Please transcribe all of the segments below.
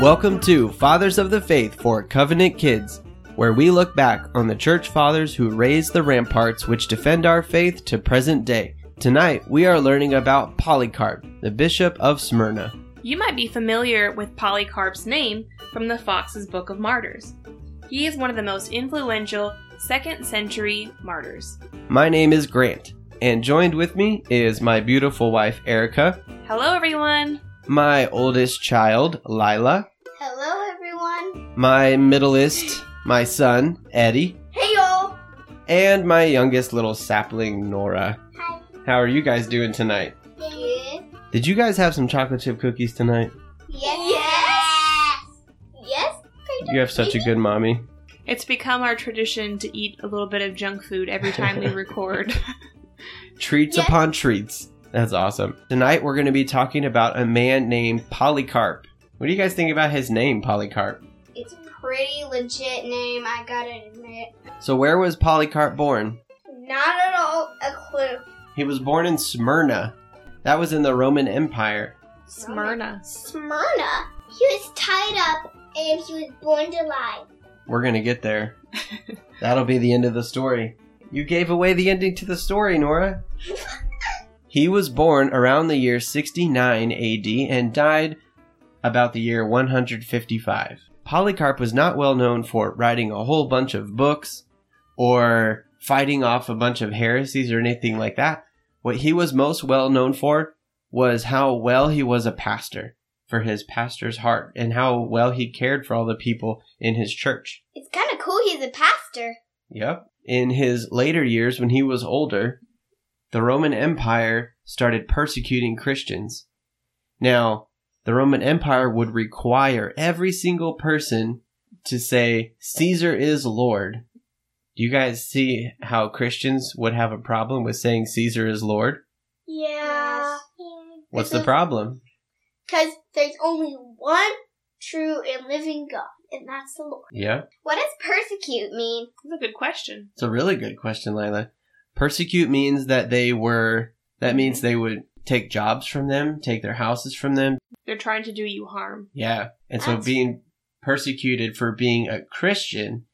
Welcome to Fathers of the Faith for Covenant Kids, where we look back on the church fathers who raised the ramparts which defend our faith to present day. Tonight, we are learning about Polycarp, the Bishop of Smyrna. You might be familiar with Polycarp's name from the Foxe's Book of Martyrs. He is one of the most influential second century martyrs. My name is Grant, and joined with me is my beautiful wife, Erica, Hello, everyone! My oldest child, Lila, Hello, everyone. my middleest, my son, Eddie, Hey, y'all. and my youngest little sapling, Nora. Hi. How are you guys doing tonight? Good. Did you guys have some chocolate chip cookies tonight? Yes. Yes. Yes. You have such a good mommy. It's become our tradition to eat a little bit of junk food every time we record. Treats Yes. upon treats. That's awesome. Tonight we're going to be talking about a man named Polycarp. What do you guys think about his name, Polycarp? It's a pretty legit name, I gotta admit. So, where was Polycarp born? Not at all a clue. He was born in Smyrna. That was in the Roman Empire. Smyrna. Smyrna. He was tied up and he was born to lie. We're going to get there. That'll be the end of the story. You gave away the ending to the story, Nora. He was born around the year 69 AD and died about the year 155. Polycarp was not well known for writing a whole bunch of books or fighting off a bunch of heresies or anything like that. What he was most well known for was how well he was a pastor for his pastor's heart and how well he cared for all the people in his church. It's kind of cool he's a pastor. Yep. In his later years, when he was older, the Roman Empire started persecuting Christians. Now, the Roman Empire would require every single person to say, Caesar is Lord. Do you guys see how Christians would have a problem with saying Caesar is Lord? Yeah. What's the problem? Because there's only one true and living God, and that's the Lord. Yeah. What does persecute mean? That's a good question. It's a really good question, Lila. Persecute means that they were, that means they would take jobs from them, take their houses from them, They're trying to do you harm. Yeah. And so being persecuted for being a Christian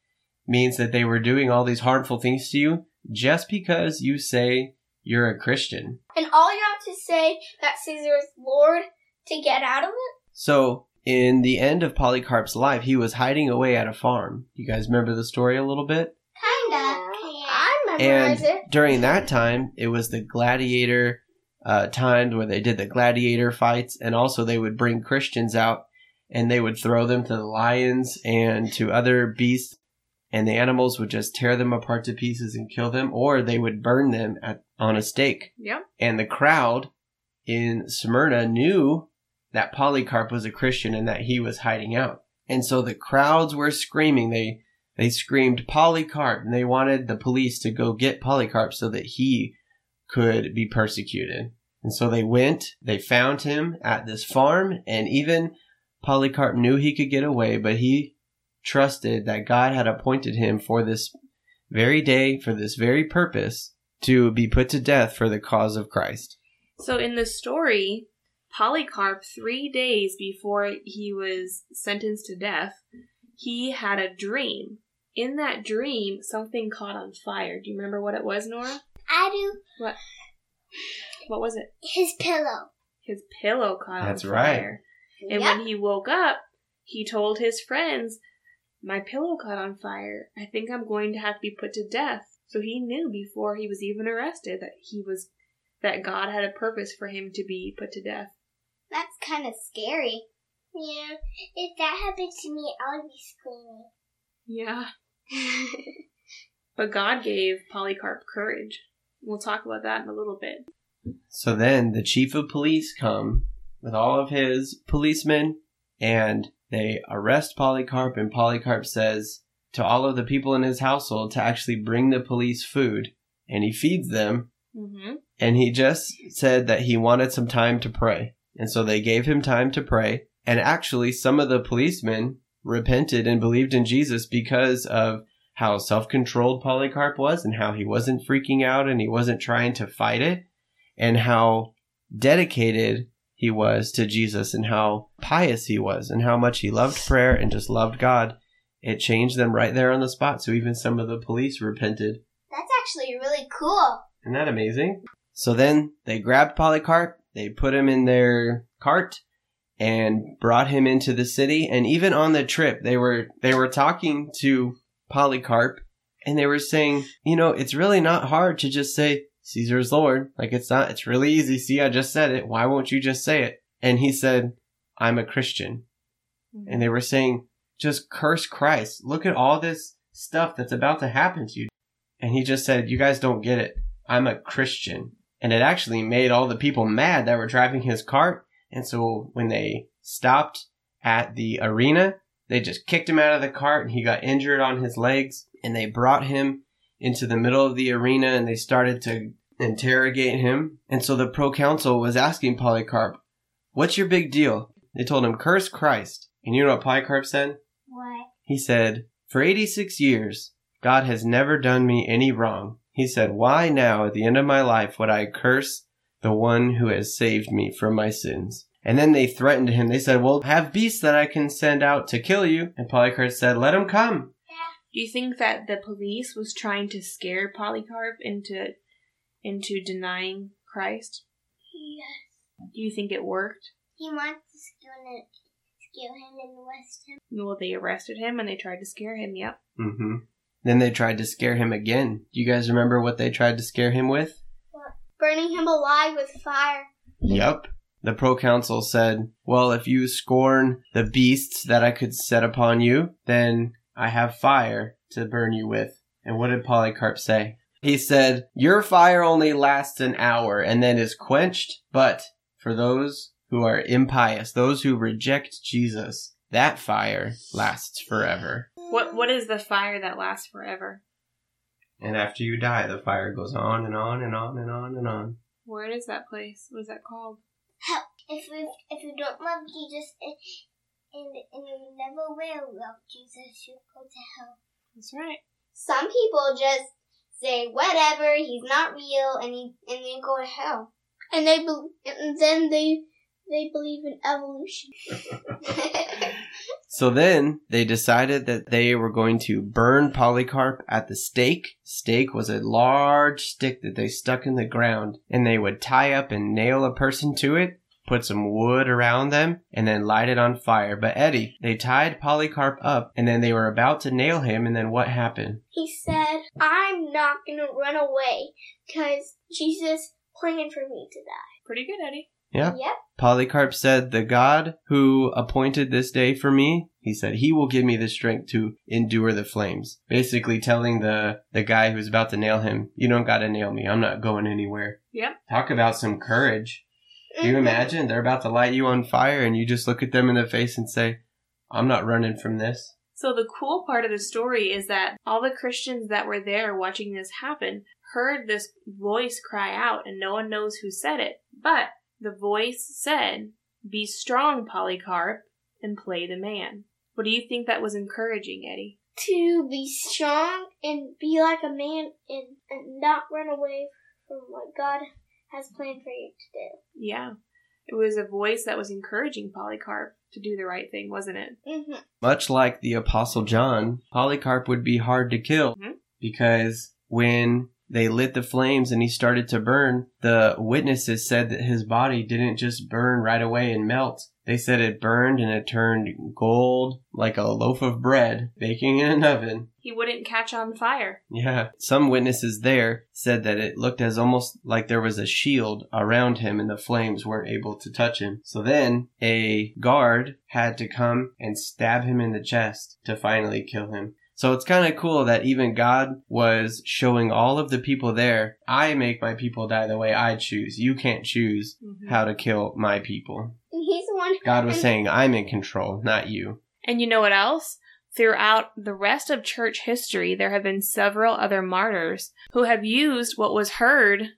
means that they were doing all these harmful things to you just because you say you're a Christian. And all you have to say that Caesar is Lord to get out of it? So in the end of Polycarp's life, he was hiding away at a farm. You guys remember the story a little bit? And it. during that time, it was the gladiator uh, times where they did the gladiator fights, and also they would bring Christians out and they would throw them to the lions and to other beasts, and the animals would just tear them apart to pieces and kill them, or they would burn them at, on a stake. Yep. And the crowd in Smyrna knew that Polycarp was a Christian and that he was hiding out. And so the crowds were screaming. They they screamed Polycarp and they wanted the police to go get Polycarp so that he could be persecuted. And so they went, they found him at this farm, and even Polycarp knew he could get away, but he trusted that God had appointed him for this very day, for this very purpose, to be put to death for the cause of Christ. So in the story, Polycarp, three days before he was sentenced to death, he had a dream. In that dream, something caught on fire. Do you remember what it was, Nora? I do. What? What was it? His pillow. His pillow caught That's on right. fire. And Yep. when he woke up, he told his friends, My pillow caught on fire. I think I'm going to have to be put to death. So he knew before he was even arrested that he was that God had a purpose for him to be put to death. That's kind of scary. Yeah. If that happened to me, I would be screaming. Yeah. But God gave Polycarp courage. We'll talk about that in a little bit. So then the chief of police come with all of his policemen and they arrest Polycarp and Polycarp says to all of the people in his household to actually bring the police food and he feeds them Mm-hmm. and he just said that he wanted some time to pray. And so they gave him time to pray. And actually, some of the policemen repented and believed in Jesus because of how self controlled Polycarp was and how he wasn't freaking out and he wasn't trying to fight it and how dedicated he was to Jesus and how pious he was and how much he loved prayer and just loved God, it changed them right there on the spot. So even some of the police repented. That's actually really cool. Isn't that amazing? So then they grabbed Polycarp, they put him in their cart and brought him into the city and even on the trip they were they were talking to Polycarp and they were saying, you know, it's really not hard to just say Caesar's Lord. Like it's not it's really easy. See, I just said it. Why won't you just say it? And he said, I'm a Christian. Mm-hmm. And they were saying, just curse Christ. Look at all this stuff that's about to happen to you. And he just said, you guys don't get it. I'm a Christian. And it actually made all the people mad that were driving his cart. And so when they stopped at the arena, they just kicked him out of the cart and he got injured on his legs. And they brought him into the middle of the arena and they started to interrogate him. And so the proconsul was asking Polycarp, What's your big deal? They told him, Curse Christ. And you know what Polycarp said? What? He said, For 86 years, God has never done me any wrong. He said, Why now, at the end of my life, would I curse the one who has saved me from my sins? And then they threatened him. They said, Well, have beasts that I can send out to kill you. And Polycarp said, Let them come. Do you think that the police was trying to scare Polycarp into into denying Christ? Yes. Do you think it worked? He wants to scare him, scare him and arrest him. Well, they arrested him and they tried to scare him. Yep. Mm-hmm. Then they tried to scare him again. Do you guys remember what they tried to scare him with? Burning him alive with fire. Yep. The proconsul said, Well, if you scorn the beasts that I could set upon you, then I have fire to burn you with. And what did Polycarp say? He said, Your fire only lasts an hour and then is quenched, but for those who are impious, those who reject Jesus, that fire lasts forever. What What is the fire that lasts forever? And after you die, the fire goes on and on and on and on and on. Where is that place? What is that called? Hell, if we if you don't love Jesus and and, and you never will love Jesus, you go to hell. That's right. Some people just say whatever, he's not real, and he and they go to hell. And they bel and then they they believe in evolution. So then they decided that they were going to burn Polycarp at the stake. Stake was a large stick that they stuck in the ground and they would tie up and nail a person to it, put some wood around them, and then light it on fire. But Eddie, they tied Polycarp up and then they were about to nail him and then what happened? he said, "I'm not gonna run away because Jesus planned for me to die." Pretty good, Eddie. Yeah. Yep. Polycarp said, The God who appointed this day for me, he said, he will give me the strength to endure the flames. Basically telling the, the guy who's about to nail him, you don't gotta nail me. I'm not going anywhere. Yep. Talk about some courage. Do you Mhm. imagine they're about to light you on fire and you just look at them in the face and say, I'm not running from this. So the cool part of the story is that all the Christians that were there watching this happen heard this voice cry out and no one knows who said it. But the voice said, "Be strong, Polycarp, and play the man." What do you think that was encouraging, Eddie? to be strong and be like a man and, and not run away from what God has planned for you to do. Yeah. It was a voice that was encouraging Polycarp to do the right thing, wasn't it? Mm-hmm. Much like the Apostle John, Polycarp would be hard to kill Mhm. because when they lit the flames and he started to burn, the witnesses said that his body didn't just burn right away and melt. They said it burned and it turned gold like a loaf of bread baking in an oven. He wouldn't catch on fire. Yeah. Some witnesses there said that it looked as almost like there was a shield around him and the flames weren't able to touch him. So then a guard had to come and stab him in the chest to finally kill him. So it's kind of cool that even God was showing all of the people there, I make my people die the way I choose. You can't choose mm-hmm. how to kill my people. He's the one. God was and- saying, I'm in control, not you. And you know what else? Throughout the rest of church history, there have been several other martyrs who have used what was heard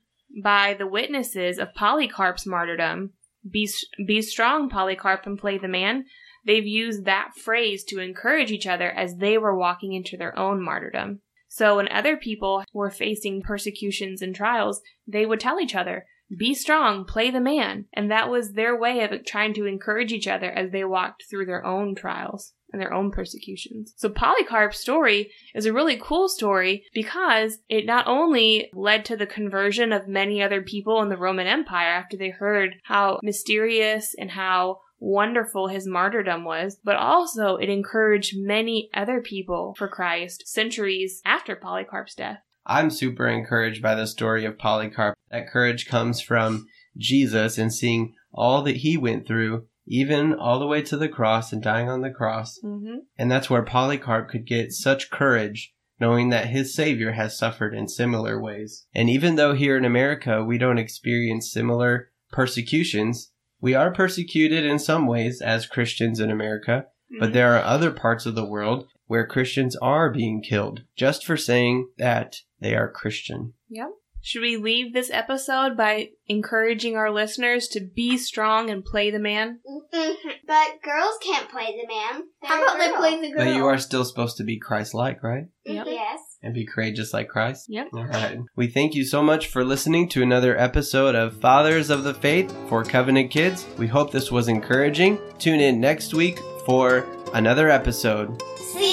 by the witnesses of Polycarp's martyrdom. Be, be strong, Polycarp, and play the man. They've used that phrase to encourage each other as they were walking into their own martyrdom. So when other people were facing persecutions and trials, they would tell each other, be strong, play the man. And that was their way of trying to encourage each other as they walked through their own trials and their own persecutions. So Polycarp's story is a really cool story because it not only led to the conversion of many other people in the Roman Empire after they heard how mysterious and how wonderful his martyrdom was, but also it encouraged many other people for Christ centuries after Polycarp's death. I'm super encouraged by the story of Polycarp. That courage comes from Jesus and seeing all that he went through, even all the way to the cross and dying on the cross. Mm-hmm. And that's where Polycarp could get such courage, knowing that his Savior has suffered in similar ways. And even though here in America we don't experience similar persecutions, we are persecuted in some ways as Christians in America, but there are other parts of the world where Christians are being killed just for saying that they are Christian. Yep. Should we leave this episode by encouraging our listeners to be strong and play the man? Mhm. But girls can't play the man. How They're a about they girl. play the girl? But you are still supposed to be Christ like, right? Yep. Yes. And be courageous like Christ. Yep. All right. We thank you so much for listening to another episode of Fathers of the Faith for Covenant Kids. We hope this was encouraging. Tune in next week for another episode. See